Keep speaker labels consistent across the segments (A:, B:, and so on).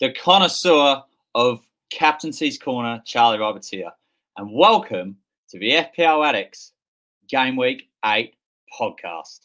A: the connoisseur of Captaincy's Corner, Charlie Roberts here, and welcome to the FPL Addicts Game Week 8 podcast.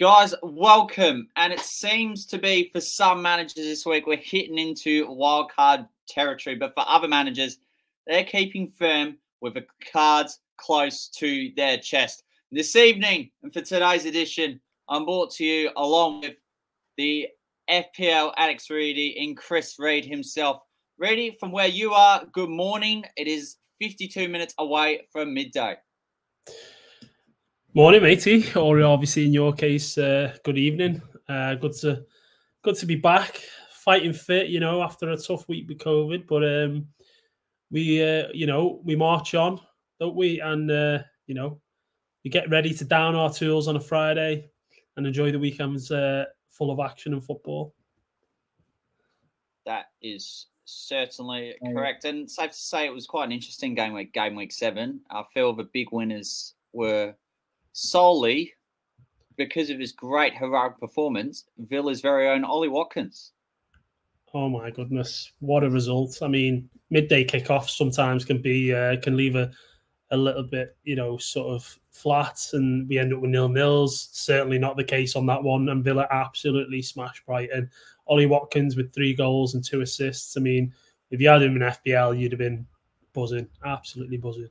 A: Guys, welcome. And it seems to be for some managers this week, we're hitting into wildcard territory. But for other managers, they're keeping firm with the cards close to their chest. This evening, and for today's edition, I'm brought to you along with the FPL Alex Reedy and Chris Reed himself. Reedy, from where you are, good morning. It is 52 minutes away from midday.
B: Morning, matey, or obviously in your case, uh, good evening. Uh, good to good to be back, fighting fit. You know, after a tough week with COVID, but um, we, uh, you know, we march on, don't we? And uh, you know, we get ready to down our tools on a Friday and enjoy the weekends uh, full of action and football.
A: That is certainly correct, and safe to say it was quite an interesting game week. Game week seven. I feel the big winners were solely because of his great heroic performance, Villa's very own Ollie Watkins.
B: Oh my goodness, what a result! I mean, midday kickoffs sometimes can be uh, can leave a a little bit, you know, sort of flat, and we end up with nil nils. Certainly not the case on that one. And Villa absolutely smashed Brighton. Ollie Watkins with three goals and two assists. I mean, if you had him in FPL, you'd have been buzzing, absolutely buzzing.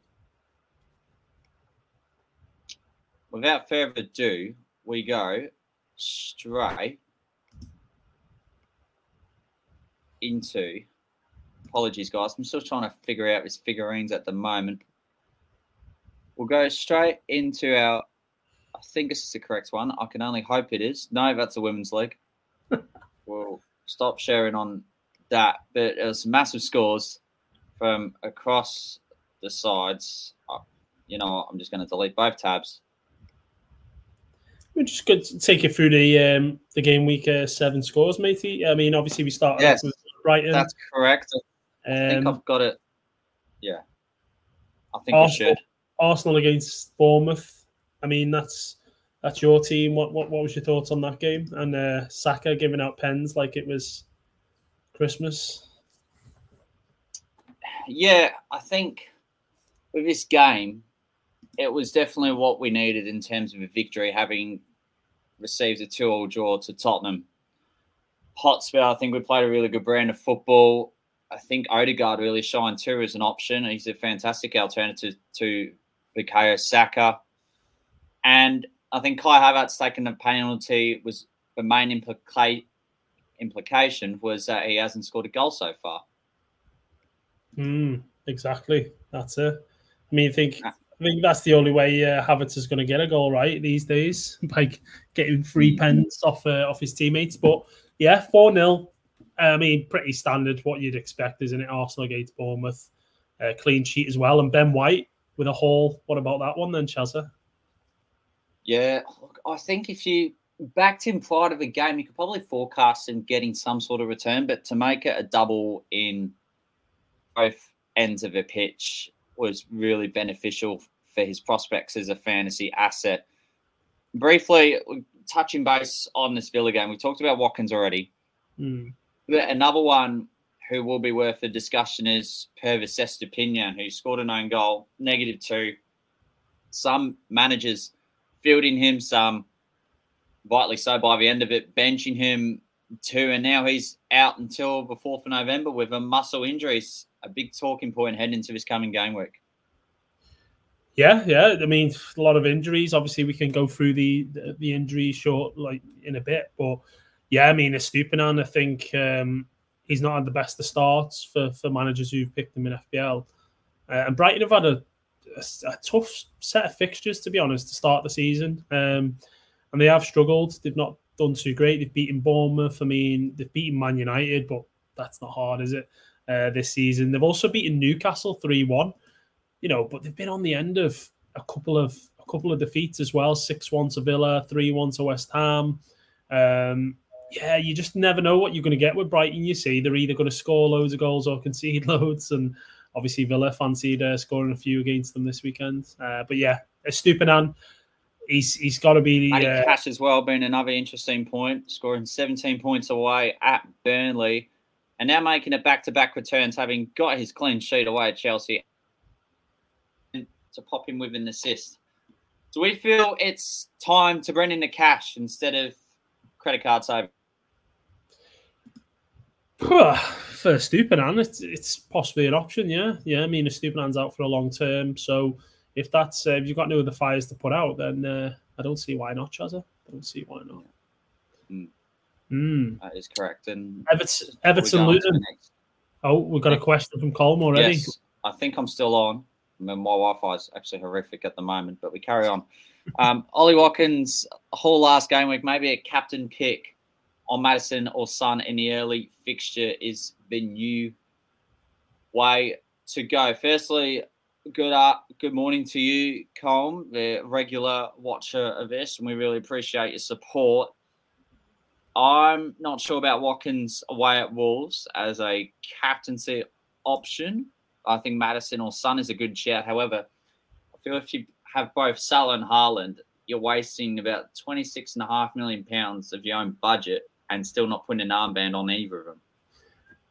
A: Without further ado, we go straight into. Apologies, guys. I'm still trying to figure out his figurines at the moment. We'll go straight into our. I think this is the correct one. I can only hope it is. No, that's a women's league. we'll stop sharing on that. But it was massive scores from across the sides. Uh, you know, I'm just going to delete both tabs
B: we're just going to take you through the um, the game week uh, seven scores, matey. I mean, obviously we started
A: yes,
B: with Brighton.
A: That's correct. I um, think I've got it. Yeah, I think Arsenal, we should.
B: Arsenal against Bournemouth. I mean, that's that's your team. What what, what was your thoughts on that game? And uh, Saka giving out pens like it was Christmas.
A: Yeah, I think with this game, it was definitely what we needed in terms of a victory, having received a two-all draw to Tottenham. Hotspur, I think we played a really good brand of football. I think Odegaard really shined too as an option. He's a fantastic alternative to Bukayo Saka. And I think Kai Havertz taking the penalty was the main implica- implication was that he hasn't scored a goal so far.
B: Mm, exactly. That's it. I mean, I think I think that's the only way uh, Havertz is going to get a goal right these days by getting free mm-hmm. pens off uh, off his teammates. But yeah, four 0 I mean, pretty standard what you'd expect, isn't it? Arsenal against Bournemouth, uh, clean sheet as well, and Ben White with a haul. What about that one then, Chelsea?
A: Yeah, I think if you backed him prior to the game, you could probably forecast him getting some sort of return, but to make it a double in both ends of a pitch was really beneficial for his prospects as a fantasy asset. Briefly, touching base on this Villa game, we talked about Watkins already.
B: Mm.
A: Another one who will be worth a discussion is Pervis Estupiñán, who scored an own goal, negative two. Some managers fielding him, some rightly so by the end of it, benching him too, and now he's out until the 4th of November with a muscle injury a big talking point heading into this coming game week.
B: Yeah, yeah. I mean, a lot of injuries. Obviously, we can go through the the, the injury short like in a bit, but yeah, I mean, Estupiñán, I think um, he's not had the best of starts for for managers who've picked him in FPL, uh, and Brighton have had a a, a, tough set of fixtures to be honest to start the season, um, and they have struggled. They've not done too great. They've beaten Bournemouth. I mean, they've beaten Man United, but that's not hard, is it? Uh, this season, they've also beaten Newcastle three one. You know, but they've been on the end of a couple of a couple of defeats as well. Six one to Villa, three one to West Ham. Um, yeah, you just never know what you're going to get with Brighton. You see, they're either going to score loads of goals or concede loads, and obviously Villa fancied uh, scoring a few against them this weekend. Uh, but yeah, Estupiñán, he's he's got to be
A: the uh, Cash as well, being another interesting point, scoring 17 points away at Burnley, and now making it back-to-back returns, having got his clean sheet away at Chelsea, to pop him with an assist. Do we feel it's time to bring in the cash instead of credit card saving?
B: for Stupiñán, it's, it's possibly an option. Yeah, yeah. I mean, if Stupiñán's out for a long term, so if that's uh, if you've got no other fires to put out, then uh, I don't see why not, Chazza. I don't see why not.
A: Mm.
B: Mm.
A: That is correct. And
B: Everton, Everton Luton. Oh, we've got a question from Colm already. Yes,
A: I think I'm still on. I mean, my Wi-Fi is actually horrific at the moment, but we carry on. Um, Ollie Watkins, whole last game week, maybe a captain pick on Maddison or Son in the early fixture is the new way to go. Firstly, good uh, good morning to you, Colm, the regular watcher of this, and we really appreciate your support. I'm not sure about Watkins away at Wolves as a captaincy option. I think Maddison or Son is a good shout. However, I feel if you have both Salah and Haaland, you're wasting about 26 and a half million pounds of your own budget and still not putting an armband on either of them.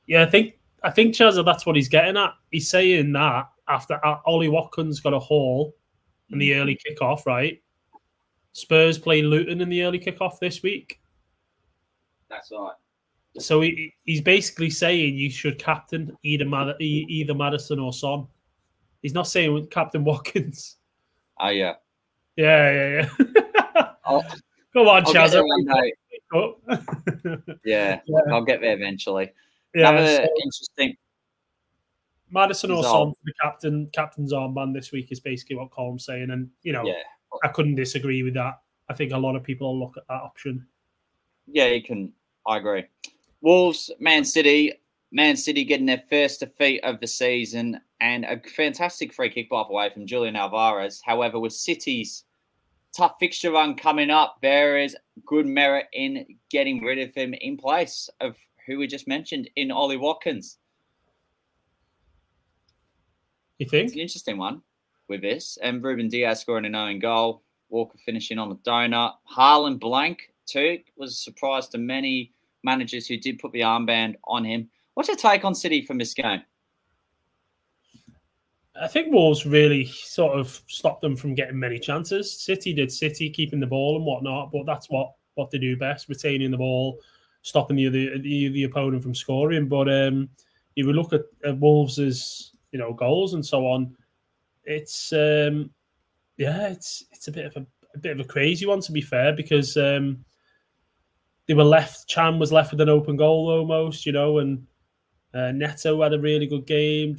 B: Yeah, I think I think Chazza, that's what he's getting at. He's saying that after uh, Ollie Watkins got a haul in the mm. early kickoff, right? Spurs play Luton in the early kickoff this week.
A: That's right.
B: So he, he's basically saying you should captain either Mad- either Maddison or Son. He's not saying Captain Watkins.
A: Oh yeah.
B: Yeah, yeah, yeah. Come on, Chaz.
A: yeah, yeah, I'll get there eventually. Yeah, Another so interesting.
B: Maddison or Son for the captain captain's armband this week is basically what Colm's saying, and you know,
A: yeah.
B: I couldn't disagree with that. I think a lot of people look at that option.
A: Yeah, you can. I agree. Wolves, Man City, Man City getting their first defeat of the season and a fantastic free kick by the way from Julian Alvarez. However, with City's tough fixture run coming up, there is good merit in getting rid of him in place of who we just mentioned in Ollie Watkins.
B: You think?
A: It's an interesting one with this. And Ruben Dias scoring an own goal. Walker finishing on a donut. Haaland blank too was a surprise to many managers who did put the armband on him. What's your take on City from this game?
B: I think Wolves really sort of stopped them from getting many chances. City did City, keeping the ball and whatnot, but that's what what they do best: retaining the ball, stopping the other the, the opponent from scoring. But um, if we look at, at Wolves' you know goals and so on, it's um, yeah, it's it's a bit of a, a bit of a crazy one to be fair because um, they were left. Chan was left with an open goal almost, you know, and uh, Neto had a really good game.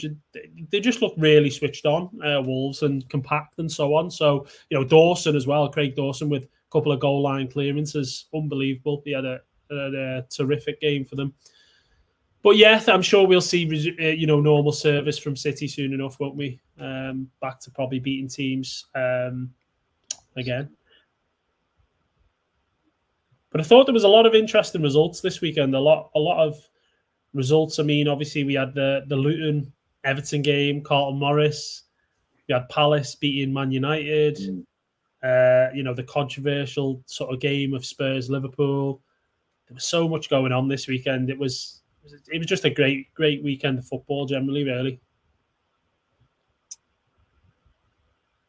B: They just look really switched on, uh, Wolves, and compact and so on. So, you know, Dawson as well, Craig Dawson with a couple of goal line clearances, unbelievable. He had a, a, a terrific game for them. But yeah, I'm sure we'll see, uh, you know, normal service from City soon enough, won't we? Um, back to probably beating teams um, again. But I thought there was a lot of interesting results this weekend. A lot, a lot of results. I mean, obviously we had the the Luton Everton game, Carlton Morris. We had Palace beating Man United. Mm. Uh, you know, the controversial sort of game of Spurs Liverpool. There was so much going on this weekend. It was it was just a great great weekend of football generally, really.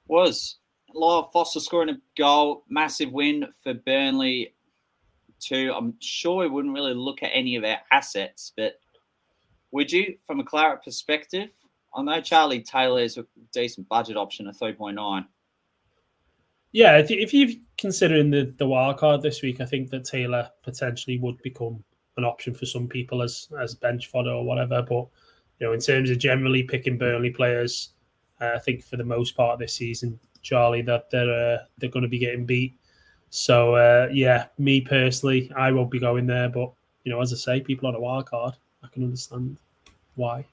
A: Was Lyle Foster scoring a goal, massive win for Burnley too. I'm sure we wouldn't really look at any of our assets, but would you, from a Claret perspective? I know Charlie Taylor is a decent budget option at 3.9.
B: Yeah, if you're considering the, the wild card this week, I think that Taylor potentially would become an option for some people as as bench fodder or whatever. But you know, in terms of generally picking Burnley players, Uh, I think for the most part this season, Charlie, that they're uh, they're going to be getting beat. So uh, yeah, me personally, I won't be going there. But you know, as I say, people on a wild card, I can understand why.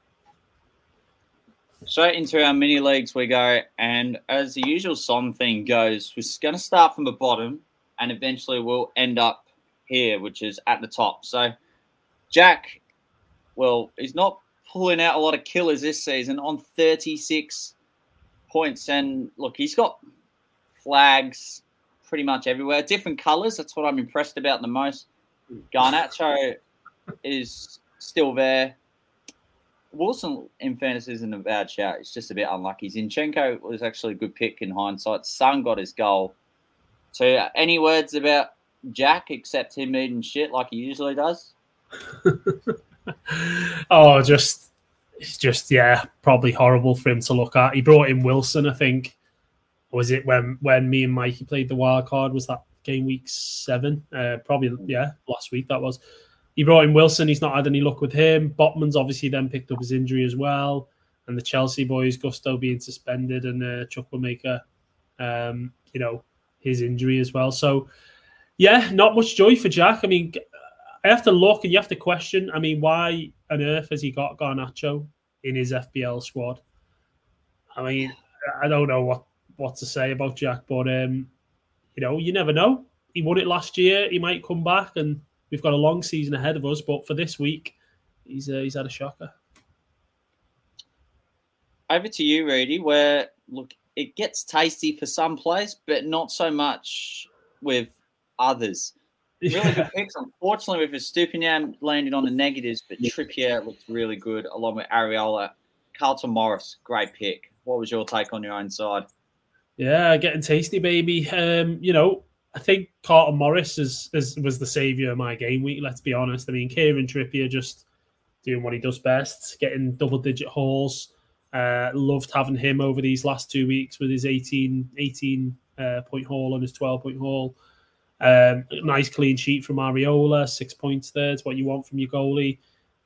A: Straight into our mini leagues we go, and as the usual Son thing goes, we're going to start from the bottom, and eventually we'll end up here, which is at the top. So, Jack, well, he's not pulling out a lot of killers this season on 36 points, and look, he's got flags pretty much everywhere, different colours. That's what I'm impressed about the most. Garnacho is still there. Wilson, in fairness, isn't a bad shout. It's just a bit unlucky. Zinchenko was actually a good pick in hindsight. Son got his goal. So, uh, any words about Jack except him eating shit like he usually does?
B: oh, just it's just yeah, probably horrible for him to look at. He brought in Wilson, I think. Was it when when me and Mikey played the wild card? Was that game week seven? Uh, probably yeah, last week that was he brought in Wilson. He's not had any luck with him. Botman's obviously then picked up his injury as well. And the Chelsea boys, Gusto being suspended and uh, Chukwuemeka, um, you know, his injury as well. So, yeah, not much joy for Jack. I mean, I have to look and you have to question. I mean, why on earth has he got Garnacho in his FPL squad? I mean, I don't know what, what to say about Jack, but, um, you know, you never know. He won it last year. He might come back and we've got a long season ahead of us. But for this week, he's uh, he's had a shocker.
A: Over to you, Rudy. Where look, it gets tasty for some players, but not so much with others. Really good picks. Unfortunately, with Estupiñán landed on the negatives, but Trippier looked really good along with Areola. Carlton Morris, great pick. What was your take on your own side?
B: Yeah, getting tasty, baby. Um, you know, I think Carlton Morris is, is was the saviour of my game week. Let's be honest. I mean, Kieran Trippier just doing what he does best, getting double digit hauls. Uh, loved having him over these last two weeks with his 18, 18 uh, point haul and his 12 point haul. Um, nice clean sheet from Areola, six points there. It's what you want from your goalie.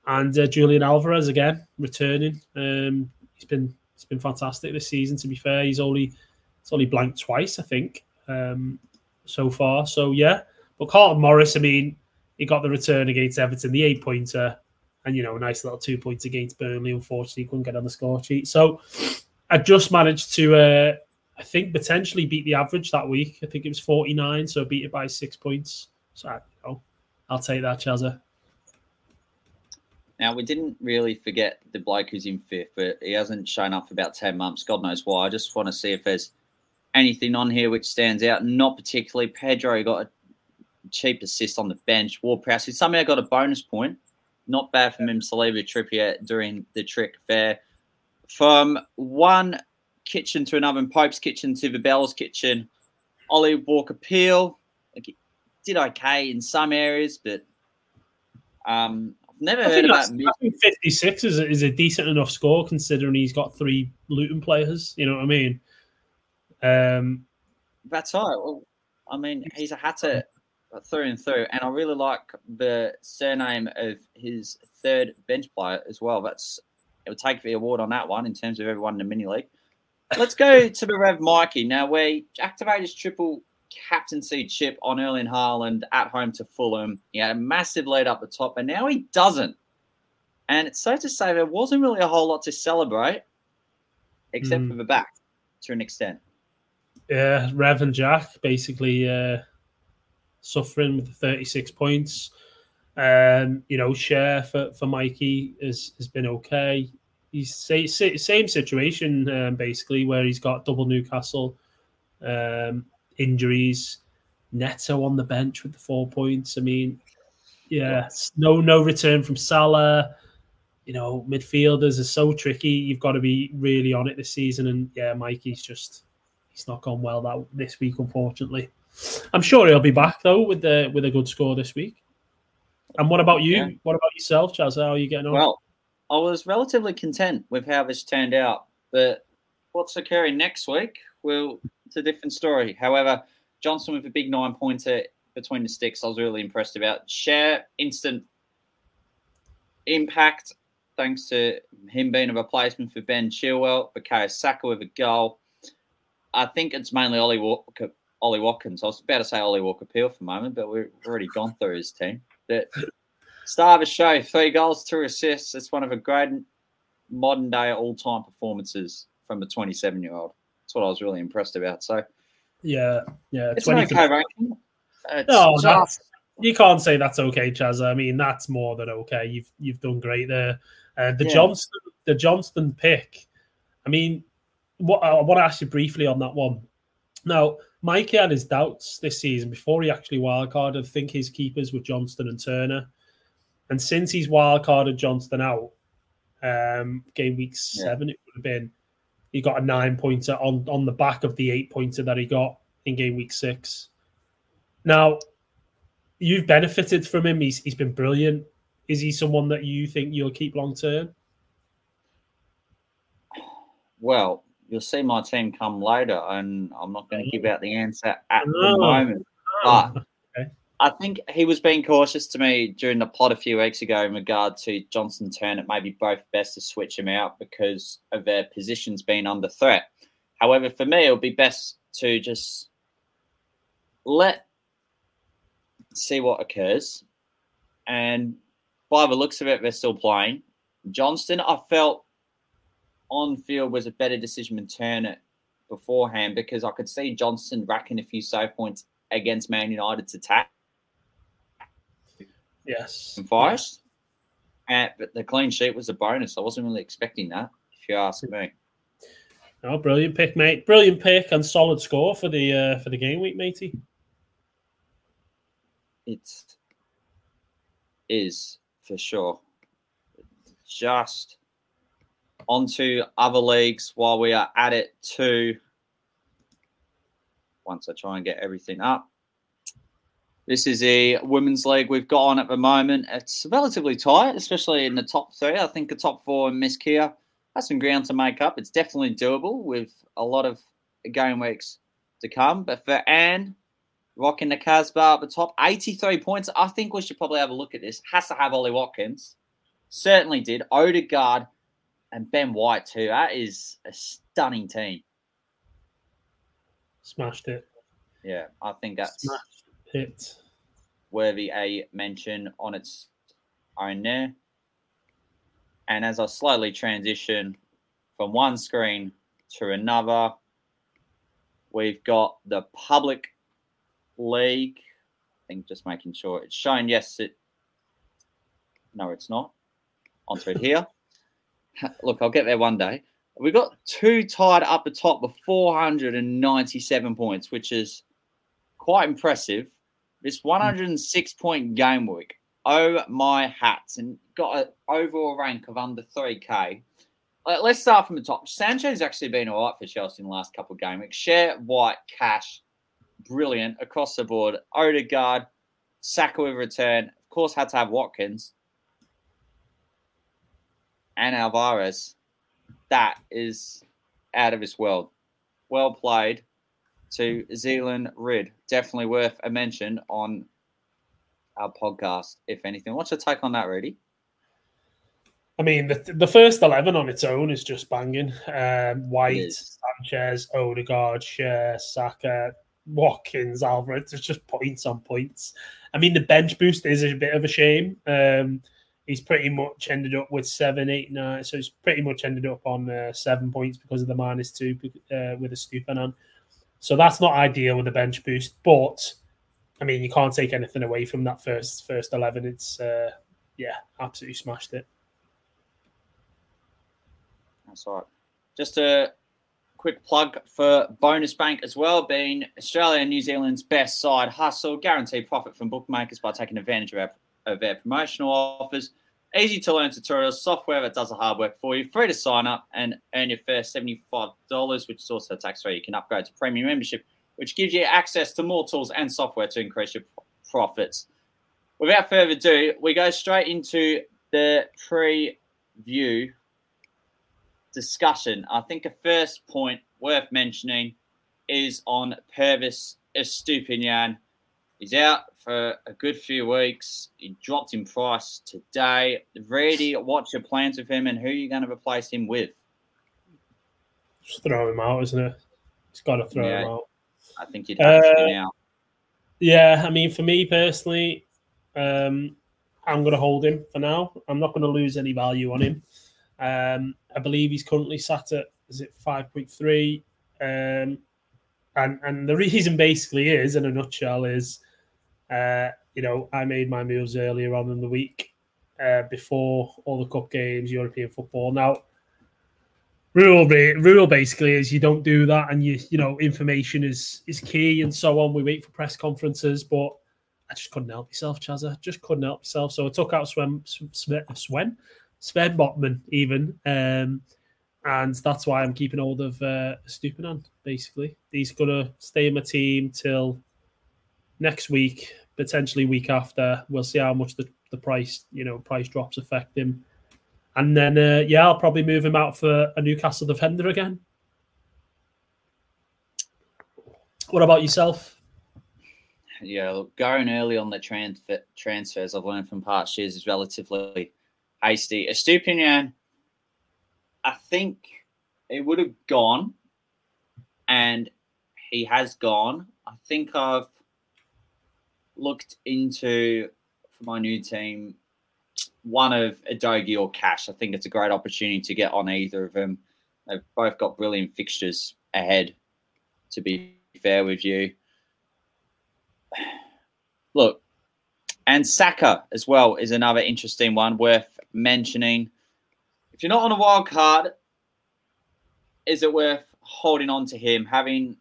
B: And uh, Julian Alvarez again returning. Um, he's been he's been fantastic this season. To be fair, he's only he's only blanked twice, I think. Um, so far. So yeah, but Carlton Morris, I mean, he got the return against Everton, the eight pointer, and you know, a nice little two points against Burnley. Unfortunately, couldn't get on the score sheet. So I just managed to, uh, I think, potentially beat the average that week. I think it was forty nine, so I beat it by six points. So you know, I'll take that, Chazza.
A: Now we didn't really forget the bloke who's in fifth, but he hasn't shown up for about ten months. God knows why. I just want to see if there's anything on here which stands out? Not particularly. Pedro got a cheap assist on the bench. Ward-Prowse, who somehow got a bonus point. Not bad from him, Saliba Trippier during the trick there. From one kitchen to another, Pope's kitchen to the Bell's kitchen, Ollie Walker Peel did okay in some areas, but um, I've never I heard about.
B: I think 56 is a, is a decent enough score considering he's got three Luton players. You know what I mean? Um,
A: That's right. Well, I mean, he's a hatter through and through, and I really like the surname of his third bench player as well. That's it would take the award on that one in terms of everyone in the mini league. Let's go to the Rev Mikey now. We activate his triple captaincy chip on Erling Haaland at home to Fulham. He had a massive lead up the top, and now he doesn't. And it's safe to say there wasn't really a whole lot to celebrate, except mm. for the back to an extent.
B: Yeah, Rev and Jack basically uh, suffering with the 36 points. Um, you know, share for, for Mikey has, has been okay. He's say, same situation um, basically where he's got double Newcastle um, injuries. Neto on the bench with the four points. I mean, yeah, no no return from Salah. You know, midfielders are so tricky. You've got to be really on it this season. And yeah, Mikey's just he's not gone well that this week, unfortunately. I'm sure he'll be back though with the with a good score this week. And what about you? Yeah. What about yourself, Chaz? How are you getting on?
A: Well, I was relatively content with how this turned out, but what's occurring next week? Well, it's a different story. However, Johnstone with a big nine pointer between the sticks, I was really impressed about. Schär instant impact thanks to him being a replacement for Ben Chilwell, Bukayo Saka with a goal. I think it's mainly Ollie Walker, Ollie Watkins. I was about to say Ollie Walker Peel for a moment, but we've already gone through his team. But star of the show, three goals, two assists. It's one of the great modern day all time performances from a 27 year old. That's what I was really impressed about. So,
B: yeah, yeah,
A: it's 20 an okay ranking.
B: It's no, just... you can't say that's okay, Chaz. I mean, that's more than okay. You've you've done great there. Uh, the yeah. Johnstone, the Johnstone pick. I mean, what I want to ask you briefly on that one. Now, Mikey had his doubts this season before he actually wildcarded. I think his keepers were Johnstone and Turner. And since he's wildcarded Johnstone out, um, game week seven, yeah. it would have been, he got a nine pointer on, on the back of the eight pointer that he got in game week six. Now, you've benefited from him. He's, he's been brilliant. Is he someone that you think you'll keep long term?
A: Well, you'll see my team come later, and I'm not going to give mm. out the answer at the moment. But okay. I think he was being cautious to me during the pod a few weeks ago in regard to Johnstone Turn. It may be both best to switch him out because of their positions being under threat. However, for me, it would be best to just let see what occurs. And by the looks of it, they're still playing. Johnstone, I felt on field was a better decision than Turner beforehand because I could see Johnstone racking a few save points against Man United's attack.
B: Yes.
A: And. Uh, but the clean sheet was a bonus. I wasn't really expecting that, if you ask me.
B: Oh, brilliant pick, mate! Brilliant pick and solid score for the uh, for the game week, matey.
A: It Is for sure. Just onto other leagues while we are at it too. Once I try and get everything up. This is a women's league we've got on at the moment. It's relatively tight, especially in the top three. I think the top four and Miss Kia has some ground to make up. It's definitely doable with a lot of game weeks to come. But for Anne, rocking the Casbah at the top, 83 points. I think we should probably have a look at this. Has to have Ollie Watkins. Certainly did. Odegaard and Ben White too. That is a stunning team.
B: Smashed it.
A: Yeah, I think that's
B: Smashed it.
A: worthy a mention on its own there. And as I slowly transition from one screen to another, we've got the public league. I think just making sure it's shown. Yes, it. No, it's not. Onto it here. look, I'll get there one day. We've got two tied up the top with 497 points, which is quite impressive. This hmm. 106 point game week. Oh my hats. And got an overall rank of under 3K. Uh, let's start from the top. Sanchez's actually been all right for Chelsea in the last couple of game weeks. Schär, White, Cash, brilliant across the board. Odegaard, Saka with return. Of course, had to have Watkins and Alvarez, that is out of this world. Well played to Zealand Rid. Definitely worth a mention on our podcast, if anything. What's your take on that, Rudy?
B: I mean, the, the first 11 on its own is just banging. Um, White, Sanchez, Odegaard, Schär, Saka, Watkins, Alvarez. It's just points on points. I mean, the bench boost is a bit of a shame. Um, he's pretty much ended up with seven, eight, nine. So he's pretty much ended up on uh, seven points because of the minus two uh, with a on. So that's not ideal with a bench boost, but I mean you can't take anything away from that first first eleven. It's uh, yeah, absolutely smashed it.
A: That's right. Just a quick plug for Bonus Bank as well, being Australia and New Zealand's best side hustle, guaranteed profit from bookmakers by taking advantage of our of their promotional offers. Easy to learn tutorials, software that does the hard work for you, free to sign up and earn your first $75, which is also tax free. You can upgrade to premium membership, which gives you access to more tools and software to increase your profits. Without further ado, we go straight into the preview discussion. I think a first point worth mentioning is on Pervis Estupiñán He's out for a good few weeks. He dropped in price today. Ready, what's your plans with him and who are you going to replace him with?
B: Just throw him out, isn't it? He's got to throw yeah, him out.
A: I think you'd have uh, to now.
B: Yeah, I mean, for me personally, um, I'm going to hold him for now. I'm not going to lose any value on him. Um, I believe he's currently sat at is it 5.3, um, and and the reason basically is, in a nutshell, is uh, you know I made my moves earlier on in the week uh, before all the cup games, European football. Now, rule rule basically is you don't do that, and you you know information is is key and so on. We wait for press conferences, but I just couldn't help myself, Chazza. Just couldn't help myself. So I took out Sven, Sven, Sven, Sven Botman even. Um, and that's why I'm keeping hold of uh, Stupinan. Basically, he's gonna stay in my team till next week, potentially week after. We'll see how much the, the price, you know, price drops affect him, and then uh, yeah, I'll probably move him out for a Newcastle defender again. What about yourself?
A: Yeah, look, going early on the transfer transfers, I've learned from past years is relatively hasty. A Estupiñán I think it would have gone, and he has gone. I think I've looked into for my new team one of Udogie or Cash. I think it's a great opportunity to get on either of them. They've both got brilliant fixtures ahead. To be fair with you, look, and Saka as well is another interesting one worth mentioning if you're not on a wild card, is it worth holding on to him, having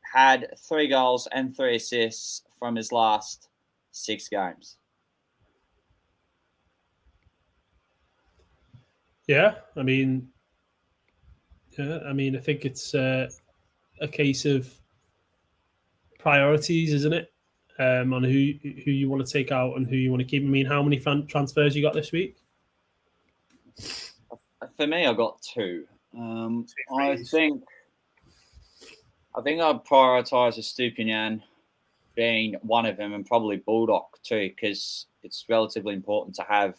A: had three goals and three assists from his last six games?
B: Yeah, I mean, yeah, I mean, I think it's uh, a case of priorities, isn't it? Um, on who who you want to take out and who you want to keep. I mean, how many fan- transfers you got this week?
A: For me, I got two. Um, I think I think I'd prioritise Estupiñán being one of them, and probably Bulldog too, because it's relatively important to have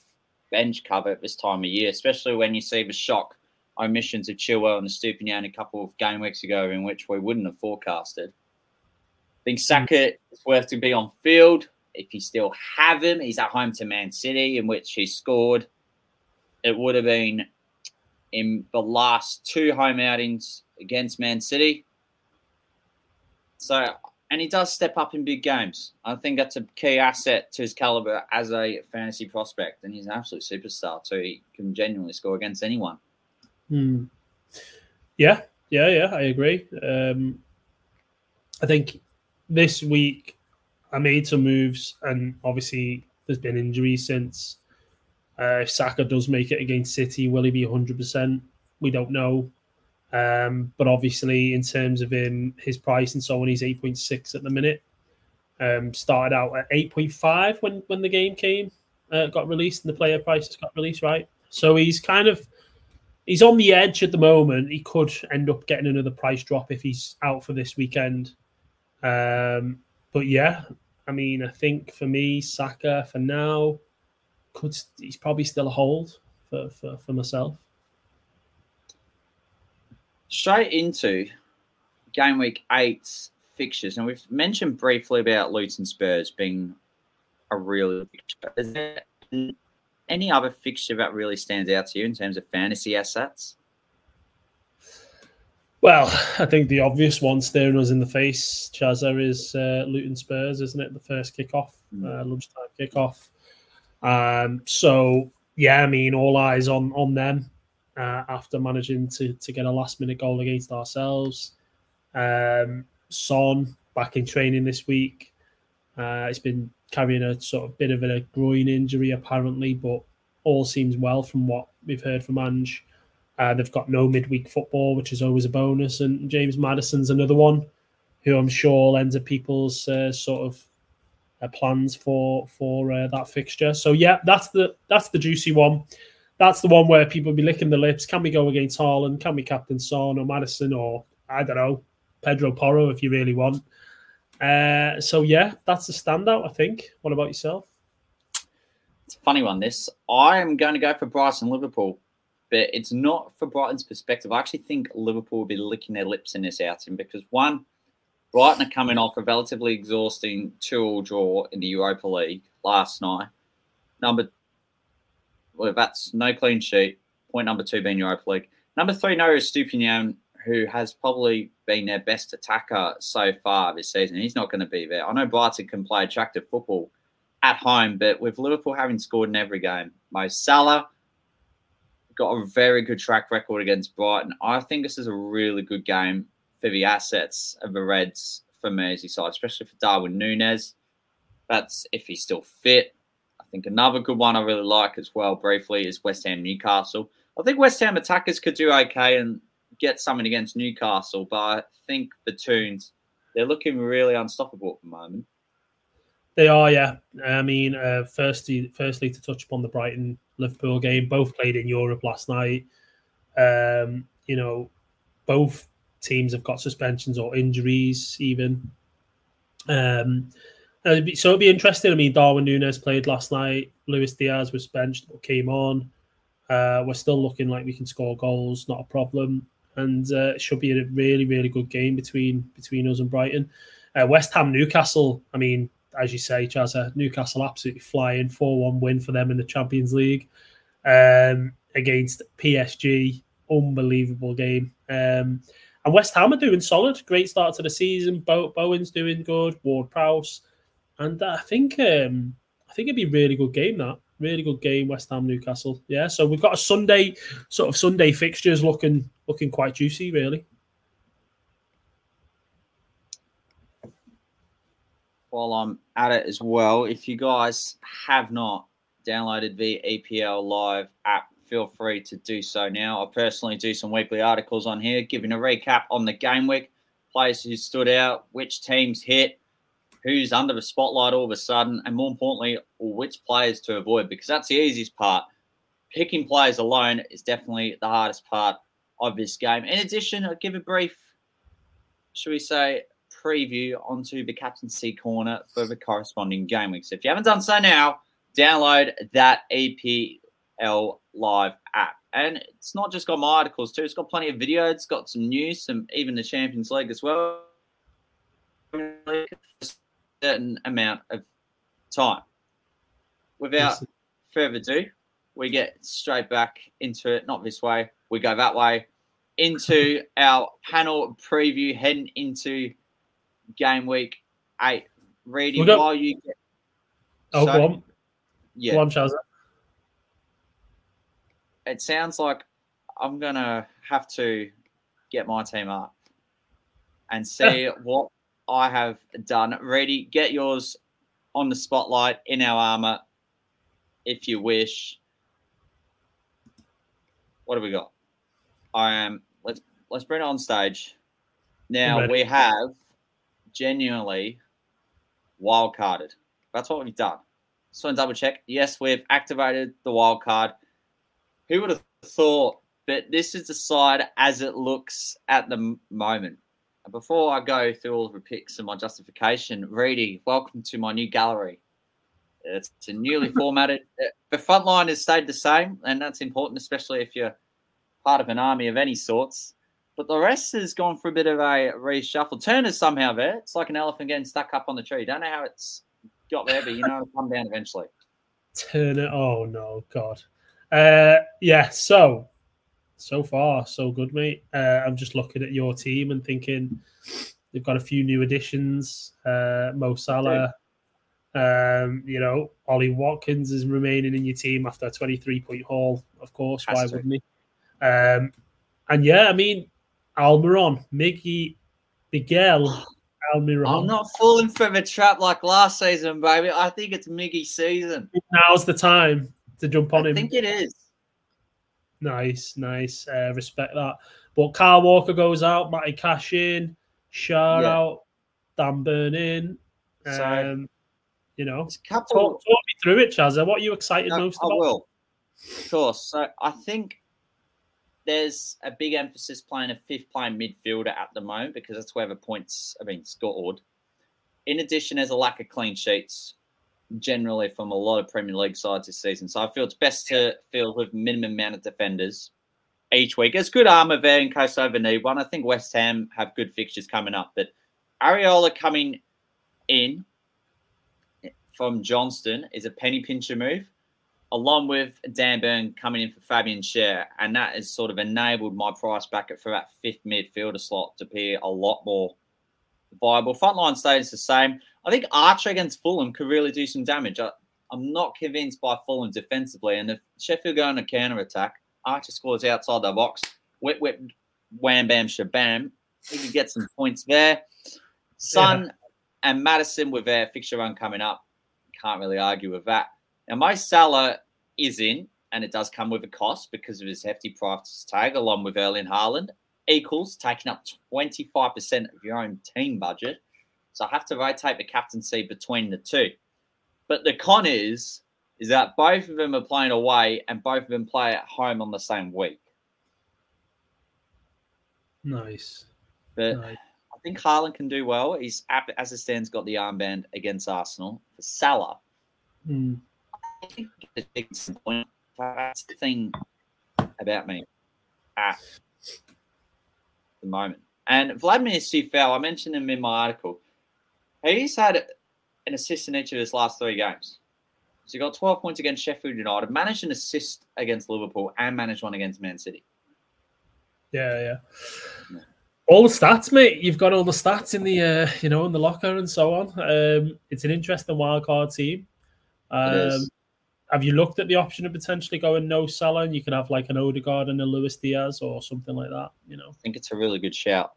A: bench cover at this time of year, especially when you see the shock omissions of Chilwell and Estupiñán a couple of game weeks ago, in which we wouldn't have forecasted. I think Saka mm. is worth to be on field. If you still have him, he's at home to Man City, in which he scored it would have been in the last two home outings against Man City. So, and he does step up in big games. I think that's a key asset to his caliber as a fantasy prospect, and he's an absolute superstar too. He can genuinely score against anyone.
B: Hmm. Yeah, yeah, yeah. I agree. Um, I think this week I made some moves, and obviously there's been injuries since. Uh, if Saka does make it against City, will he be 100%? We don't know. Um, but obviously, in terms of him, his price and so on, he's 8.6 at the minute. Um, started out at 8.5 when, when the game came, uh, got released, and the player prices got released, right? So he's kind of he's on the edge at the moment. He could end up getting another price drop if he's out for this weekend. Um, but yeah, I mean, I think for me, Saka for now, could he's probably still a hold for, for, for myself.
A: Straight into game week eight fixtures, and we've mentioned briefly about Luton Spurs being a real fixture. Is there any other fixture that really stands out to you in terms of fantasy assets?
B: Well, I think the obvious one staring us in the face, Chazza, is uh, Luton Spurs, isn't it? The first kickoff, mm. uh, lunchtime kickoff. Um, so yeah, I mean, all eyes on on them uh, after managing to to get a last minute goal against ourselves. Um, Son back in training this week. Uh, it's been carrying a sort of bit of a groin injury apparently, but all seems well from what we've heard from Ange. Uh, they've got no midweek football, which is always a bonus, and James Maddison's another one who I'm sure lends a people's uh, sort of uh, plans for for uh, that fixture. So yeah, that's the that's the juicy one. That's the one where people be licking the lips. Can we go against Haaland? Can we captain Son or Maddison or I don't know Pedro Porro if you really want? Uh, so yeah, that's a standout. I think. What about yourself?
A: It's a funny one. This I am going to go for Brighton Liverpool, but it's not for Brighton's perspective. I actually think Liverpool will be licking their lips in this outing because one, Brighton are coming off a relatively exhausting two-all draw in the Europa League last night. Number, well, that's no clean sheet. Point number two being Europa League. Number three, Noah Estupiñán, who has probably been their best attacker so far this season. He's not going to be there. I know Brighton can play attractive football at home, but with Liverpool having scored in every game, Mo Salah got a very good track record against Brighton. I think this is a really good game for the assets of the Reds for Merseyside, especially for Darwin Nunez. That's if he's still fit. I think another good one I really like as well, briefly, is West Ham Newcastle. I think West Ham attackers could do okay and get something against Newcastle, but I think the Toons, they're looking really unstoppable at the moment.
B: They are, yeah. I mean, uh, firstly, firstly to touch upon the Brighton Liverpool game, both played in Europe last night. Um, you know, both teams have got suspensions or injuries, even. Um, so it'll be interesting. I mean, Darwin Nunez played last night. Luis Diaz was benched but came on. Uh, we're still looking like we can score goals, not a problem, and uh, it should be a really, really good game between between us and Brighton. Uh, West Ham Newcastle. I mean, as you say, Chazza, Newcastle absolutely flying four one win for them in the Champions League um, against PSG. Unbelievable game. Um, and West Ham are doing solid. Great start to the season. Bo- Bowen's doing good. Ward Prowse, and I think um, I think it'd be a really good game. That really good game. West Ham Newcastle. Yeah. So we've got a Sunday sort of Sunday fixtures looking looking quite juicy. Really.
A: While I'm at it as well, if you guys have not downloaded the EPL Live app feel free to do so now. I personally do some weekly articles on here, giving a recap on the game week, players who stood out, which teams hit, who's under the spotlight all of a sudden, and more importantly, which players to avoid, because that's the easiest part. Picking players alone is definitely the hardest part of this game. In addition, I'll give a brief, should we say, preview onto the captaincy corner for the corresponding game week. So if you haven't done so now, download that EPL live app. And it's not just got my articles too. It's got plenty of video. It's got some news, some even the Champions League as well. Certain amount of time. Without further ado, we get straight back into it. Not this way. We go that way into our panel preview, heading into game week eight. Reading got... while you get.
B: Oh, so, go on. Yeah. Go on, Chazza
A: it sounds like I'm gonna have to get my team up and see what I have done. Ready, get yours on the spotlight in our armor if you wish. What do we got? I am let's let's bring it on stage. Now we have genuinely wild carded. That's what we've done. Just want to double check. Yes, we've activated the wild card. Who would have thought? But this is the side as it looks at the moment. Before I go through all of the picks and my justification, Reedy, welcome to my new gallery. It's a newly formatted. The front line has stayed the same, and that's important, especially if you're part of an army of any sorts. But the rest has gone for a bit of a reshuffle. Turner's somehow there. It's like an elephant getting stuck up on the tree. Don't know how it's got there, but you know it'll come down eventually.
B: Turner. Oh no, God. Uh, yeah, so so far so good, mate. Uh, I'm just looking at your team and thinking they've got a few new additions. Uh, Mo Salah, um, you know, Ollie Watkins is remaining in your team after a 23 point haul. Of course, Has why to. wouldn't he? Um, and yeah, I mean, Almiron, Miggy, Miguel. Almiron.
A: I'm not falling for the trap like last season, baby. I think it's Miggy season.
B: Now's the time to jump on
A: I
B: him.
A: I think it is.
B: Nice, nice. Uh, respect that. But Carl Walker goes out, Matty Cash in, Schär yeah. out, Dan Burn in. Um, you know, talk, talk, me through it, Chazza. What are you excited no, most about?
A: I will. Course. So I think there's a big emphasis playing a fifth playing midfielder at the moment because that's where the points are being scored. in addition, there's a lack of clean sheets generally from a lot of Premier League sides this season. So I feel it's best to field with minimum amount of defenders each week. It's good armour there in case I ever need one. I think West Ham have good fixtures coming up, but Areola coming in from Johnstone is a penny pincher move, along with Dan Burn coming in for Fabian Schär, and that has sort of enabled my price bracket for that fifth midfielder slot to be a lot more viable. Frontline stays the same. I think Archer against Fulham could really do some damage. I, am not convinced by Fulham defensively, and if Sheffield go on a counter attack, Archer scores outside the box. Whip, whip, wham, bam, shabam. He could get some points there. Son yeah. and Maddison with their fixture run coming up. Can't really argue with that. Now, my Salah is in, and it does come with a cost because of his hefty price tag, along with Erling Haaland equals taking up 25% of your own team budget. So I have to rotate the captaincy between the two. But the con is, is that both of them are playing away and both of them play at home on the same week.
B: Nice.
A: But nice. I think Haaland can do well. He's as it stands got the armband against Arsenal. For Salah,
B: mm.
A: I think that's the thing about me at the moment. And Vladimir Coufal, I mentioned him in my article. He's had an assist in each of his last three games. So he got 12 points against Sheffield United, managed an assist against Liverpool, and managed one against Man City.
B: Yeah, yeah. yeah. All the stats, mate. You've got all the stats in the, uh, you know, in the locker and so on. Um, it's an interesting wildcard team. Um, have you looked at the option of potentially going no Salah and you can have like an Odegaard and a Luis Diaz or something like that? You know,
A: I think it's a really good shout.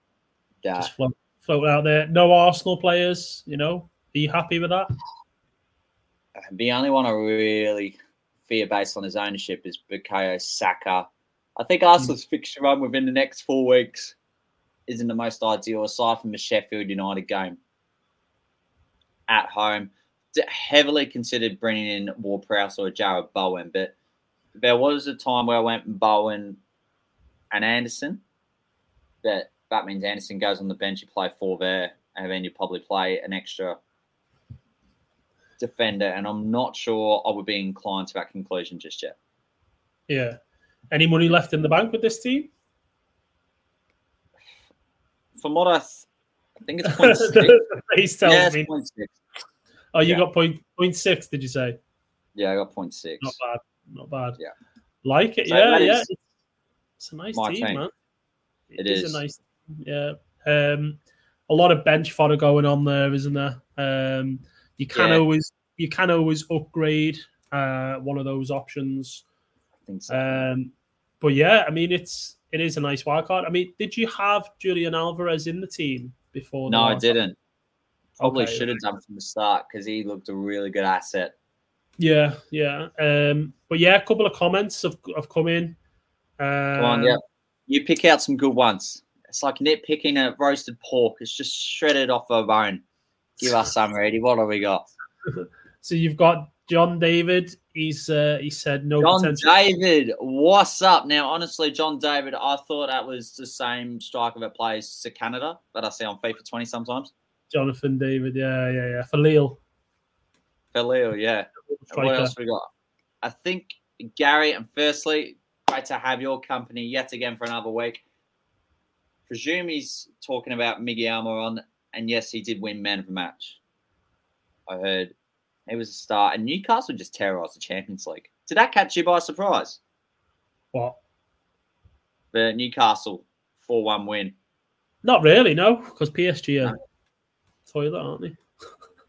B: Yeah. Just float, float out there. No Arsenal players, you know. Are you happy with that?
A: The only one I really fear based on his ownership is Bukayo Saka. I think Arsenal's mm. fixture run within the next four weeks isn't the most ideal, aside from the Sheffield United game at home heavily considered bringing in Ward Prowse or Jarrod Bowen, but there was a time where I went Bowen and Anderson. But that means Anderson goes on the bench, you play four there, and then you probably play an extra defender. And I'm not sure I would be inclined to that conclusion just yet.
B: Yeah. Any money left in the bank with this team?
A: From what I, th- I think it's point six.
B: He's yeah, me. Point six. Oh, you yeah. got point point six? Did you say?
A: Yeah, I got point six.
B: Not bad. Not bad.
A: Yeah.
B: Like it. So yeah, yeah. It's, it's, a nice team, team, man.
A: it, it is.
B: is. a nice. Yeah. Um, a lot of bench fodder going on there, isn't there? Um, you can yeah. always you can always upgrade uh, one of those options.
A: I think so.
B: Um, but yeah, I mean it's it is a nice wild card. I mean, did you have Julian Alvarez in the team before?
A: No, I didn't. Probably okay. should have done from the start because he looked a really good asset.
B: Yeah, yeah. Um, but yeah, a couple of comments have, have come in. Um,
A: Come on, yeah. You pick out some good ones. It's like nitpicking a roasted pork. It's just shredded off a bone. Give us some, ready. What have we got?
B: so you've got John David. He's uh, he said no.
A: John
B: potential.
A: David, what's up? Now, honestly, John David, I thought that was the same striker that plays to Canada that I see on FIFA 20 sometimes.
B: Jonathan David, yeah, yeah, yeah. For Lille.
A: For yeah. What else we got? I think Gary, and firstly, great to have your company yet again for another week. Presume he's talking about Miguel Almiron, and yes, he did win man of the match. I heard he was a star, and Newcastle just terrorised the Champions League. Did that catch you by surprise?
B: What?
A: The Newcastle 4 1 win.
B: Not really, no, because PSG are no toilet, aren't they?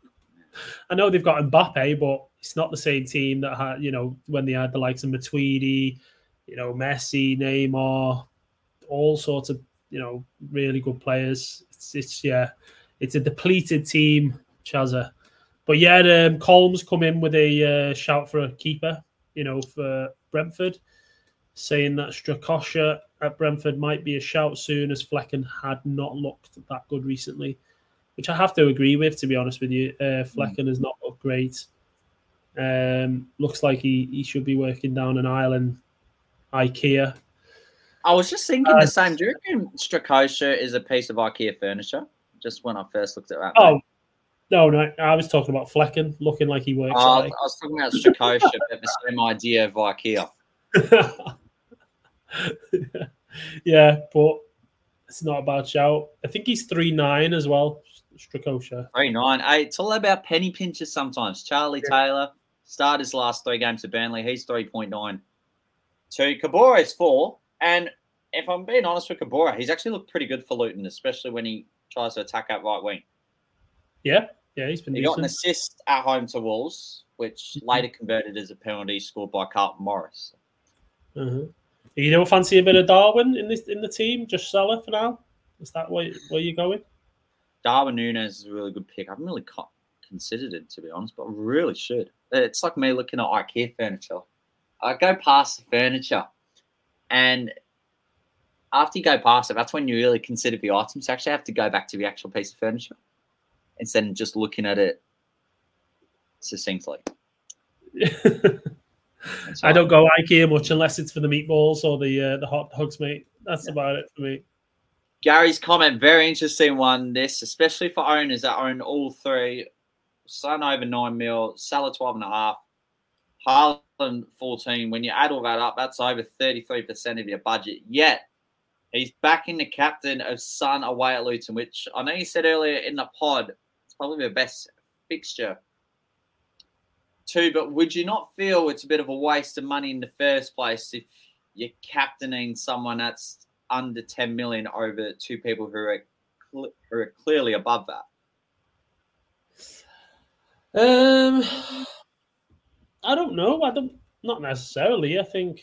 B: I know they've got Mbappe, but it's not the same team that had, you know, when they had the likes of Matuidi, you know, Messi, Neymar, all sorts of, you know, really good players. It's, it's yeah, it's a depleted team, Chaza. But yeah, um, Colms come in with a uh, shout for a keeper, you know, for Brentford, saying that Strakosha at Brentford might be a shout soon as Flekken had not looked that good recently which I have to agree with, to be honest with you. Uh, Flekken has not looked great. Um, looks like he, he should be working down an island, IKEA.
A: I was just thinking uh, the same. Do you reckon Strakosha is a piece of IKEA furniture? Just when I first looked at that.
B: Oh, No, no, I was talking about Flekken looking like he works.
A: Oh,
B: like.
A: I was talking about Strakosha, but the same idea of IKEA.
B: yeah, but it's not a bad shout. I think he's three nine as well. Strakosha.
A: Three nine. Hey, it's all about penny pinches sometimes. Charlie yeah. Taylor started his last three games at Burnley. He's three point nine. Two. Kaboré is four. And if I'm being honest with Kaboré, he's actually looked pretty good for Luton, especially when he tries to attack out right wing.
B: Yeah, yeah, he's been.
A: He
B: decent.
A: got an assist at home to Wolves, which mm-hmm. later converted as a penalty scored by Carlton Morris.
B: Uh-huh. You don't fancy a bit of Darwin in this in the team? Just it for now. Is that where where you going?
A: Darwin Nunez is a really good pick. I haven't really considered it to be honest, but I really should. It's like me looking at IKEA furniture. I go past the furniture, and after you go past it, that's when you really consider the items. You actually have to go back to the actual piece of furniture instead of just looking at it succinctly.
B: I don't go IKEA much unless it's for the meatballs or the uh, the hot dogs, mate. That's yeah. about it for me.
A: Gary's comment, very interesting one. This, especially for owners that own all three. Son over nine mil, Salah 12 and a half, Haaland 14. When you add all that up, that's over 33% of your budget. Yet he's backing the captain of Son away at Luton, which I know you said earlier in the pod, it's probably the best fixture too. But would you not feel it's a bit of a waste of money in the first place if you're captaining someone that's under 10 million over two people who are, cl- who are clearly above that?
B: Um, I don't know. I don't. Not necessarily. I think.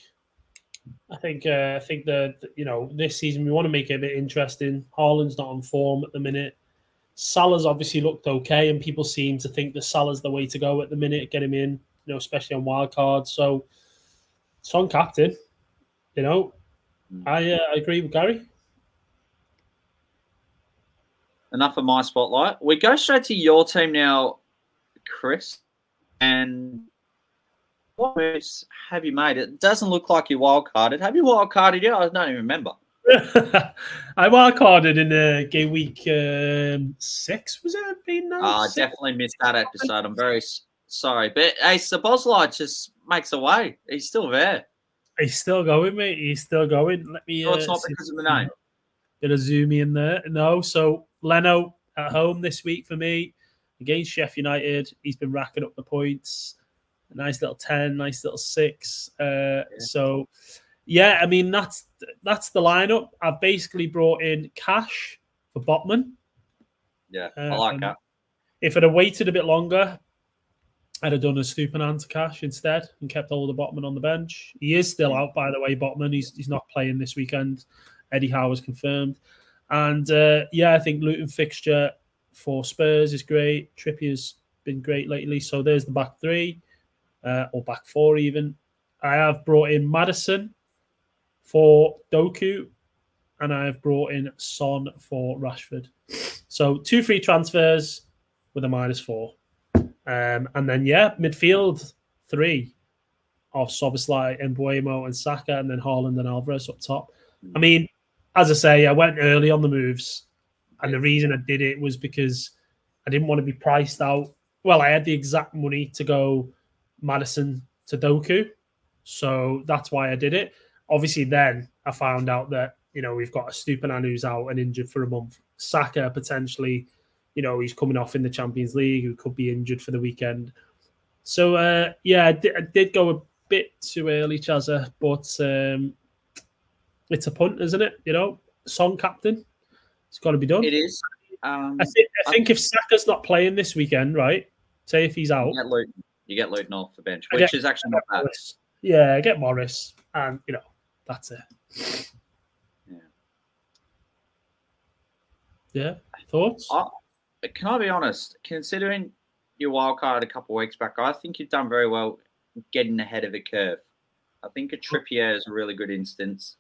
B: I think. Uh, I think that you know this season we want to make it a bit interesting. Haaland's not on form at the minute. Salah's obviously looked okay, and people seem to think that Salah's the way to go at the minute. Get him in, you know, especially on wild cards. So, Son captain. You know, mm. I, uh, I agree with Gary.
A: Enough of my spotlight. We go straight to your team now, Chris. And what moves have you made? It doesn't look like you wildcarded. Have you wildcarded yet? I don't even remember.
B: I wildcarded in uh, game week um, six. Was it? Been
A: no, uh, I definitely missed that episode. I'm very sorry, but hey, Szoboszlai just makes a way. He's still there.
B: He's still going, mate. He's still going. Let me.
A: No, it's uh, not because of the name.
B: Of zoom in there. No, so Leno at home this week for me against Sheffield United. He's been racking up the points. A nice little 10, nice little six. Uh, yeah. So, yeah, I mean, that's that's the lineup. I've basically brought in Cash for Botman.
A: Yeah, I like um, that.
B: If I'd have waited a bit longer, I'd have done a Estupiñán to Cash instead and kept all the Botman on the bench. He is still out, by the way, Botman. He's, he's not playing this weekend. Eddie Howe has confirmed. And uh, yeah, I think Luton fixture for Spurs is great. Trippier's been great lately. So there's the back three, uh, or back four even. I have brought in Maddison for Doku, and I have brought in Son for Rashford. So two free transfers with a minus four. Um, and then, yeah, midfield three of Szoboszlai, Mbeumo, and Saka, and then Haaland and Alvarez up top. I mean, as I say, I went early on the moves. And the reason I did it was because I didn't want to be priced out. Well, I had the exact money to go Maddison to Doku. So that's why I did it. Obviously, then I found out that, you know, we've got a Stupiñán who's out and injured for a month. Saka potentially, you know, he's coming off in the Champions League, who could be injured for the weekend. So, uh, yeah, I did, I did go a bit too early, Chazza, but um, it's a punt, isn't it? You know, Son captain. It's got to be done.
A: It is. Um,
B: I think. I think if Saka's not playing this weekend, right? Say if he's out,
A: Luton, you get Luton off the bench, which get, is actually not bad.
B: Morris. Yeah, get Morris, and you know that's it. Yeah. Yeah. Thoughts?
A: I, can I be honest? Considering your wild card a couple of weeks back, I think you've done very well getting ahead of the curve. I think a Trippier is a really good instance.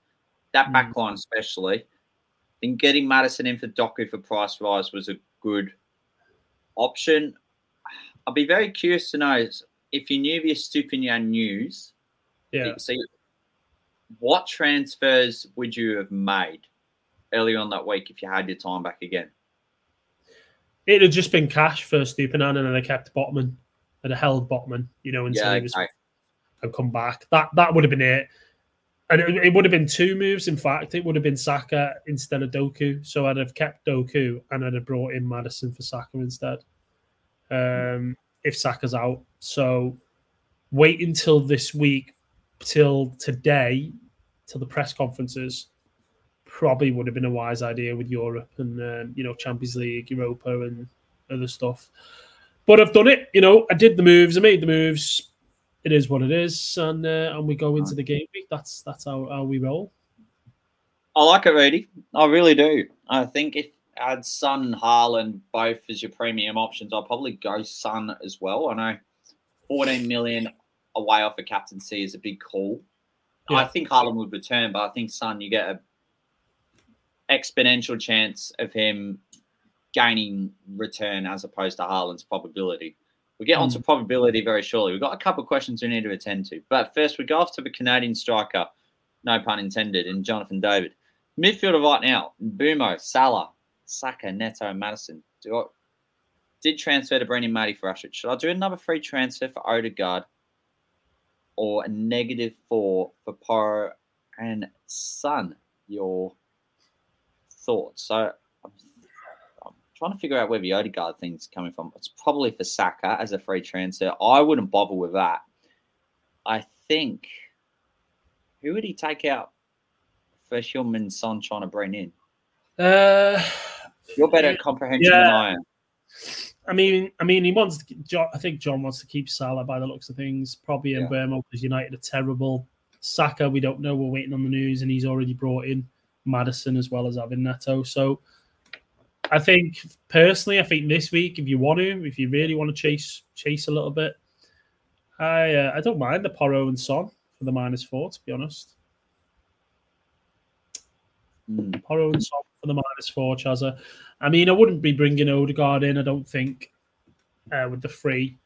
A: That mm. back line, especially I think getting Maddison in for Doku for price rise was a good option. I'll be very curious to know if you knew the Estupiñán news.
B: Yeah.
A: See, what transfers would you have made early on that week if you had your time back again?
B: It had just been cash for Stupinan, and then they kept Botman, and held Botman, you know, until
A: Yeah,
B: he was
A: okay.
B: and come back. That that would have been it. And it, it would have been two moves. In fact, it would have been Saka instead of Doku. So I'd have kept Doku and I'd have brought in Maddison for Saka instead. Um, if Saka's out, so wait until this week, till today, till the press conferences. Probably would have been a wise idea with Europe and um, you know Champions League, Europa, and other stuff. But I've done it. You know, I did the moves. I made the moves it is what it is, and uh, and we go into the game week. That's that's how, how we roll.
A: I like it, Reedy. I really do. I think if Had Son and Haaland both as your premium options, I'll probably go Son as well. I know 14 million away off a captaincy is a big call.
B: Yeah.
A: I think Haaland would return, but I think Sun, you get a exponential chance of him gaining return as opposed to Haaland's probability. We'll get onto hmm. probability very shortly. We've got a couple of questions we need to attend to. But first, we go off to the Canadian striker, no pun intended, in Jonathan David. Midfielder right now, Mbeumo, Salah, Saka, Neto, and Maddison. Do I, did transfer to Brendan Marty for Rashford. Should I do another free transfer for Odegaard or a negative four for Porro and Son? Your thoughts? So I'm, I'm trying to figure out where the Odegaard thing's coming from. It's probably for Saka as a free transfer. I wouldn't bother with that. I think who would he take out for Hillman Son trying to bring in?
B: Uh,
A: You're better at comprehension than I am.
B: I mean, I mean, he wants. To, John, I think John wants to keep Salah by the looks of things. Probably in
A: Yeah.
B: Burma because United are terrible. Saka, we don't know. We're waiting on the news, and he's already brought in Maddison as well as having Neto. So, I think personally, I think this week, if you want to, if you really want to chase chase a little bit, I uh, I don't mind the Porro and Son for the minus four. To be honest,
A: Mm.
B: Porro and Son for the minus four, Chazza. I mean, I wouldn't be bringing Odegaard in. I don't think uh, with the free.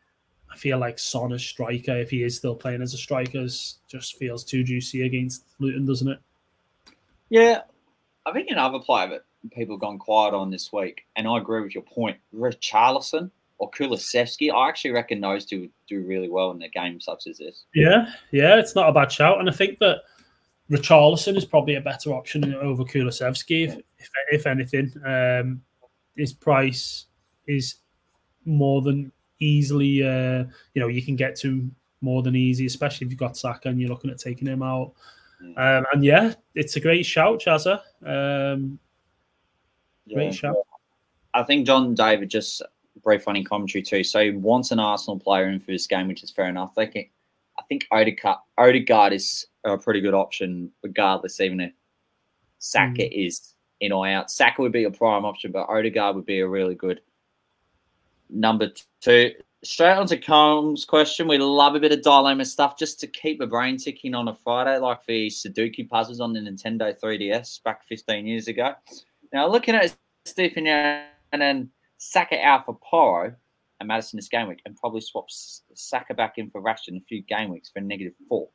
B: I feel like Son as striker, if he is still playing as a striker, just feels too juicy against Luton, doesn't it?
A: Yeah, I think another player that people have gone quiet on this week, and I agree with your point, Richarlison or Kulusevski. I actually reckon those two do really well in a game such as this.
B: Yeah, yeah, it's not a bad shout, and I think that Richarlison is probably a better option over Kulusevski, if, if, if anything. Um, his price is more than easily, uh, you know, you can get to more than easy, especially if you've got Saka and you're looking at taking him out. Um, and yeah, it's a great shout, Chazza. Um, great shout.
A: I think John David just brief funny commentary too. So he wants an Arsenal player in for this game, which is fair enough. Think I think Odegaard, Odegaard is a pretty good option, regardless, even if Saka hmm. is in or out. Saka would be a prime option, but Odegaard would be a really good number two. Straight on to Combs' question. We love a bit of dilemma stuff just to keep the brain ticking on a Friday, like the Sudoku puzzles on the Nintendo 3DS back 15 years ago. Now, looking at Stephen and then Saka out for Porro and Maddison this game week, and probably swap Saka back in for Rashford in a few game weeks for negative four.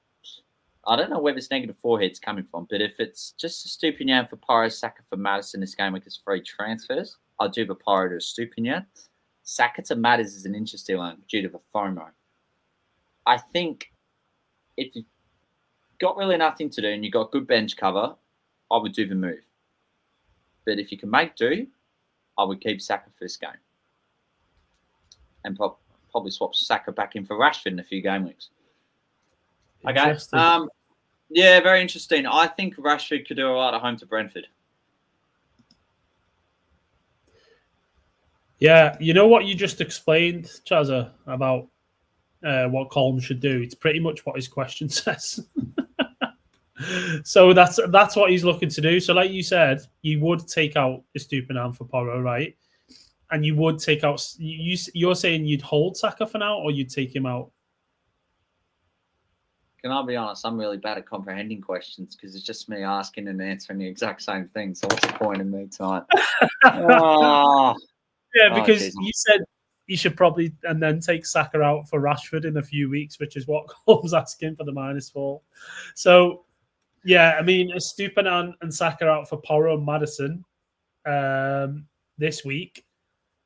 A: I don't know where this negative four head's coming from, but if it's just a Stupinian for Porro, Saka for Maddison this game week as free transfers, I'll do the Porro to Stupinian. Saka to Matters is an interesting one due to the FOMO. I think if you've got really nothing to do and you've got good bench cover, I would do the move. But if you can make do, I would keep Saka for this game. And prob- probably swap Saka back in for Rashford in a few game weeks. Okay. Um, yeah, very interesting. I think Rashford could do a all right at home to Brentford.
B: Yeah, you know what you just explained, Chazza, about uh, what Colm should do. It's pretty much what his question says. so that's that's what he's looking to do. So, like you said, you would take out Estupinan for Porro, right? And you would take out. You, you're saying you'd hold Saka for now, or you'd take him out?
A: Can I be honest? I'm really bad at comprehending questions because it's just me asking and answering the exact same thing. So what's the point in me tonight? oh,
B: Yeah,
A: Oh,
B: because
A: Jesus.
B: you said you should probably and then take Saka out for Rashford in a few weeks, which is what Cole's asking for the minus four. So, yeah, I mean, Stupinan and Saka out for Porro and Maddison um, this week.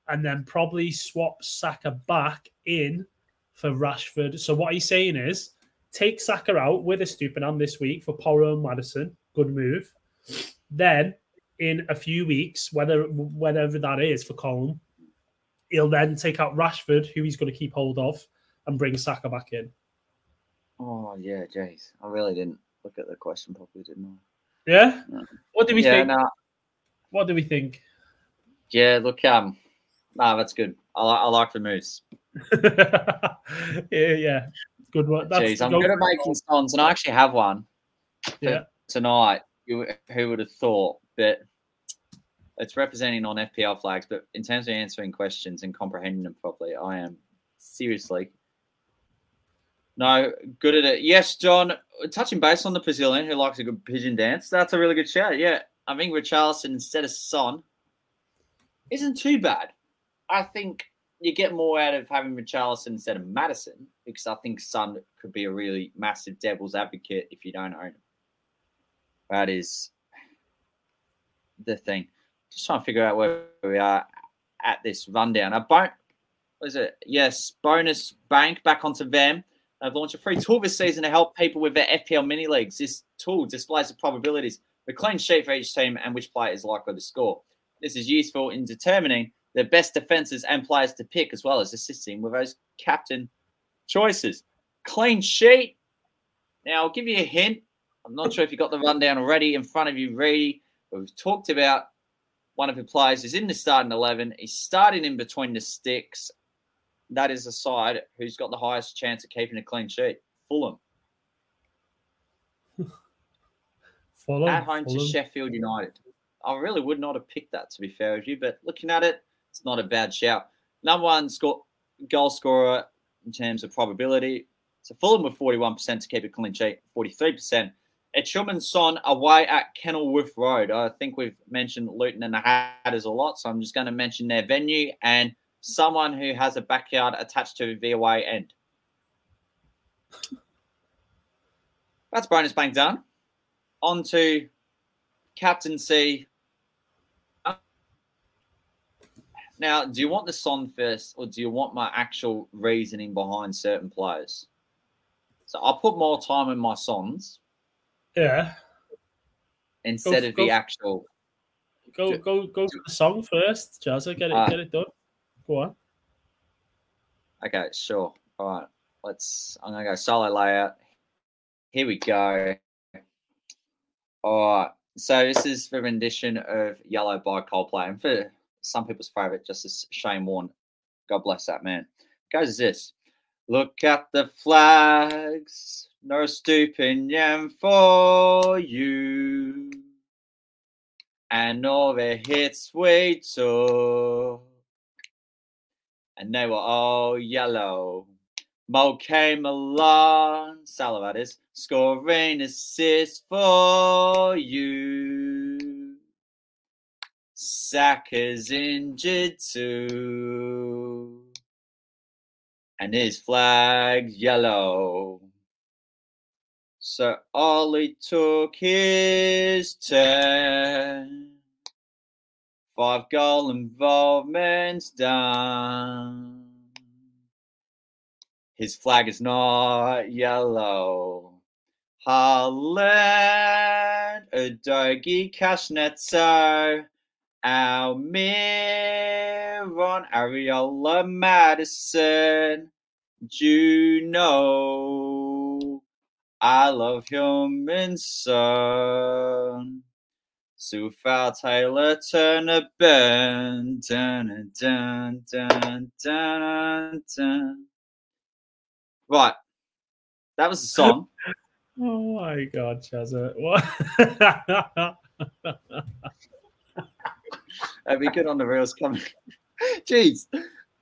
B: And then probably swap Saka back in for Rashford. So what he's saying is take Saka out with a Estupiñán this week for Poro and Maddison. Good move. Then in a few weeks, whether whenever that is for Colm, he'll then take out Rashford, who he's going to keep hold of, and bring Saka back in.
A: Oh yeah, jeez, I really didn't look at the question properly, didn't
B: I? Yeah. No. What do we
A: yeah,
B: think?
A: No.
B: What do we think?
A: Yeah, look, um, no, that's good. I, I like the moves.
B: yeah, yeah, good one. That's
A: Jeez, I'm good at making songs, and I actually have one.
B: Yeah.
A: Tonight, who would have thought? But it's representing on FPL flags. But in terms of answering questions and comprehending them properly, I am seriously no good at it. Yes, John, touching base on the Brazilian who likes a good pigeon dance. That's a really good shout. Yeah, I think Richarlison instead of Son isn't too bad. I think you get more out of having Richarlison instead of Maddison because I think Son could be a really massive devil's advocate if you don't own him. That is the thing. Just trying to figure out where we are at this rundown. A bon- what is it? Yes, bonus bank back onto them. They've launched a free tool this season to help people with their FPL mini leagues. This tool displays the probabilities, the clean sheet for each team, and which player is likely to score. This is useful in determining the best defenses and players to pick, as well as assisting with those captain choices. Clean sheet. Now, I'll give you a hint. I'm not sure if you got the rundown already in front of you, Reedy. But we've talked about one of the players is in the starting 11. He's starting in between the sticks. That is the side who's got the highest chance of keeping a clean sheet. Fulham.
B: Fulham
A: At home
B: Fulham.
A: to Sheffield United. I really would not have picked that, to be fair with you, but looking at it, it's not a bad shout. Number one score, goal scorer in terms of probability. So Fulham with 41% to keep a clean sheet, 43%. Etchum Son away at Kenilworth Road. I think we've mentioned Luton and the Hatters a lot, so I'm just going to mention their venue and someone who has a backyard attached to the away end. That's bonus bank done. On to captaincy. Now, do you want the Son first, or do you want my actual reasoning behind certain players? So I'll put more time in my Sons
B: Yeah.
A: instead
B: Go-
A: of
B: go-
A: the actual.
B: Go go go for the song first, Jazza. Get it
A: Ah.
B: get it done. Go on.
A: Okay, sure. All right, let's. I'm gonna go solo layout. Here we go. All right. So this is the rendition of "Yellow" by Coldplay, and for some people's favorite, just as Shane Warne. God bless that man. Goes as this. Look at the flags, no stooping yam for you, and all the hits we took and they were all yellow. Mo came along, Salah that is, scoring assists for you. Saka's injured too, and his flag's yellow. So Ollie took his turn. Five goal involvements done. His flag is not yellow. Haaland, Udogi, Kashnetso, Almiron, Areola, Maddison, Juno. I love human son. Sufal Taylor Turner Burn. Dun, dun, dun, dun, dun. Right. That was the song.
B: Oh my god, Jazza. What?
A: That'd be good on the reels coming. Jeez.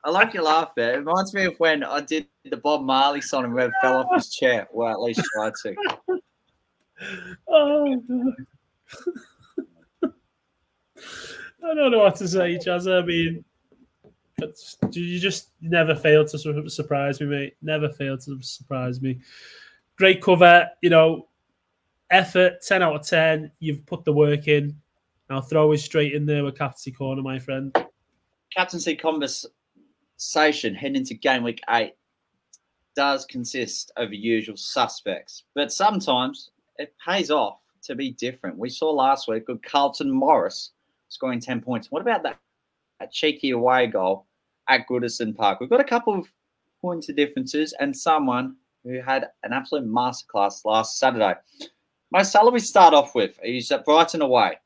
A: I like your laugh there. It reminds me of when I did the Bob Marley song and Rev fell off his chair. Well, at least tried to.
B: oh. I don't know what to say, Jazza. I mean, you just never fail to sur- surprise me, mate. Never fail to surprise me. Great cover, you know, effort, 10 out of 10. You've put the work in. I'll throw it straight in there with Captaincy Corner, my friend.
A: captaincy conversation heading into game week eight does consist of usual suspects, but sometimes it pays off to be different. We saw last week with Carlton Morris scoring 10 points. What about that, that cheeky away goal at Goodison Park? We've got a couple of points of differences and someone who had an absolute masterclass last Saturday. Mo Salah we start off with. He's at Brighton away,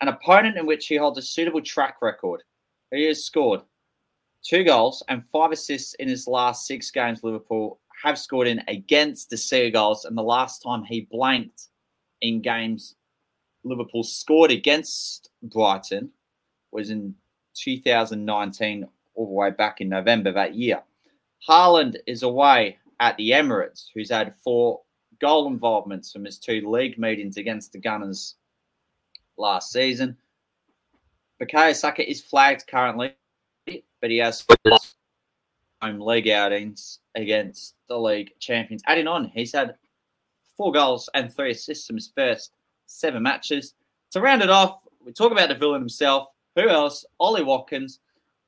A: an opponent in which he holds a suitable track record. He has scored two goals and five assists in his last six games. Liverpool have scored in against the Seagulls, and the last time he blanked in games Liverpool scored against Brighton was in 2019, all the way back in November that year. Haaland is away at the Emirates, who's had four goal involvements from his two league meetings against the Gunners last season. Bukayo Saka is flagged currently, but he has home league outings against the league champions. Adding on, he's had four goals and three assists from his first seven matches. To round it off, we talk about the villain himself. Who else? Ollie Watkins,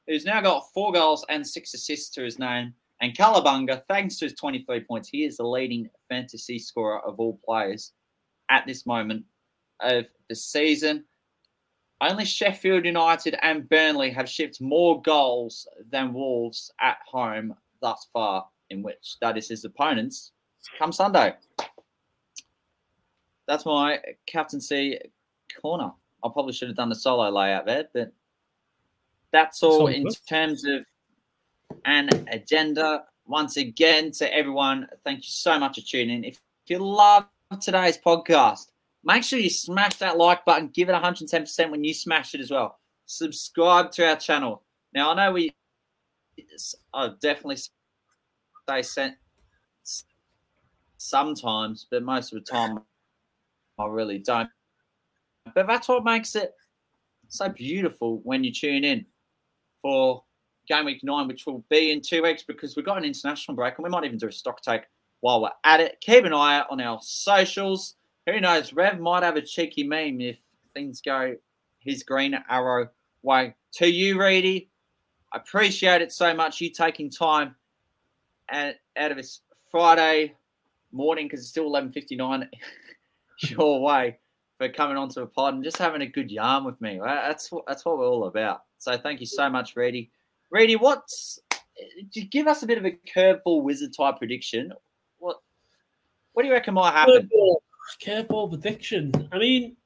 A: who's now got four goals and six assists to his name. And Cowabunga, thanks to his 23 points, he is the leading fantasy scorer of all players at this moment of the season. Only Sheffield United and Burnley have shipped more goals than Wolves at home thus far, in which that is his opponents come Sunday. That's my captaincy corner. I probably should have done the solo layout there, but that's all in terms of an agenda. Once again, to everyone, thank you so much for tuning in. If you love today's podcast, Make sure you smash that like button. Give it 110% when you smash it as well. Subscribe to our channel. Now, I know we, I definitely say sent sometimes, but most of the time I really don't. But that's what makes it so beautiful when you tune in for game week nine, which will be in two weeks because we've got an international break and we might even do a stock take while we're at it. Keep an eye out on our socials who knows? Rev might have a cheeky meme if things go his green arrow way. To you, Reedy, I appreciate it so much. You taking time out of this Friday morning because it's still eleven fifty nine your way for coming onto a pod and just having a good yarn with me. That's what that's what we're all about. So thank you so much, Reedy. Reedy, what's eh, give us a bit of a curveball wizard type prediction? What what do you reckon might happen? Curveball
B: curveball prediction. I mean,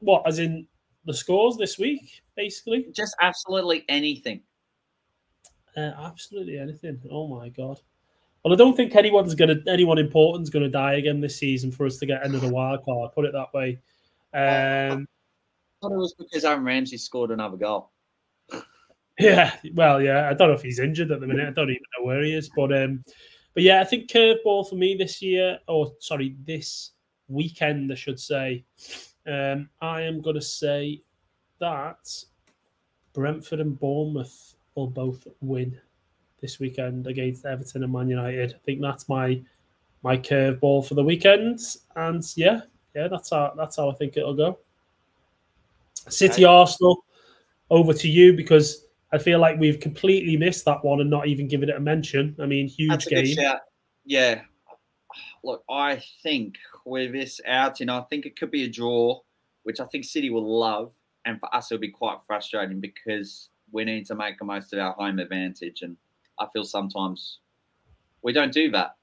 B: what, as in the scores this week, basically?
A: Just absolutely anything.
B: Uh, absolutely anything. Oh my god. Well, I don't think anyone's gonna anyone important's gonna die again this season for us to get into the wild card. Put it that way. Um,
A: I thought it was because Aaron Ramsey scored another goal.
B: Yeah, well, yeah. I don't know if he's injured at the minute. I don't even know where he is, but um, but yeah, I think curveball for me this year, or sorry, this weekend, I should say. Um, I am going to say that Brentford and Bournemouth will both win this weekend against Everton and Man United. I think that's my my curveball for the weekend, and yeah, yeah, that's how that's how I think it'll go. City okay. Arsenal, over to you because I feel like we've completely missed that one and not even given it a mention. I mean, huge game.
A: Yeah, look, I think with this outing, I think it could be a draw, which I think City will love. And for us, it'll be quite frustrating because we need to make the most of our home advantage. And I feel sometimes we don't do that.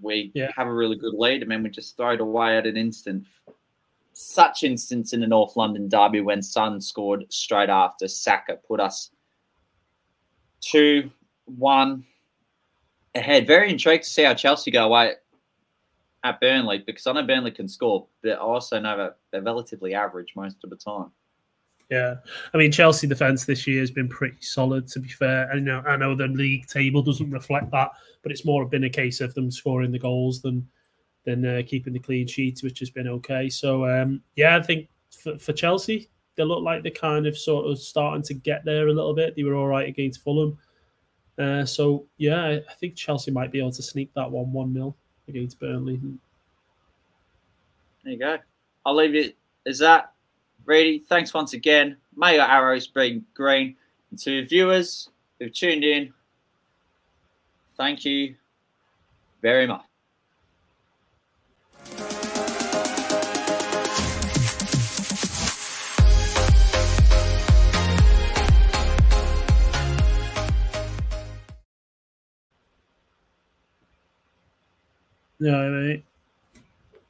A: We yeah. have a really good lead and then we just throw it away at an instant. Such instance in the North London derby when Son scored straight after Saka put us 2 1 ahead. Very intrigued to see how Chelsea go away at Burnley because I know Burnley can score, but I also know that they're relatively average most of the time.
B: Yeah, I mean Chelsea defense this year has been pretty solid. To be fair, and know I know the league table doesn't reflect that, but it's more been a case of them scoring the goals than than uh, keeping the clean sheets, which has been okay. So um, yeah, I think for, for Chelsea, they look like they're kind of sort of starting to get there a little bit. They were all right against Fulham. Uh, so yeah, I think Chelsea might be able to sneak that one one 0 against Burnley.
A: There you go. I'll leave it as that. Reedy, thanks once again. May your arrows be green. And to viewers who've tuned in, thank you very much.
B: Yeah, mate.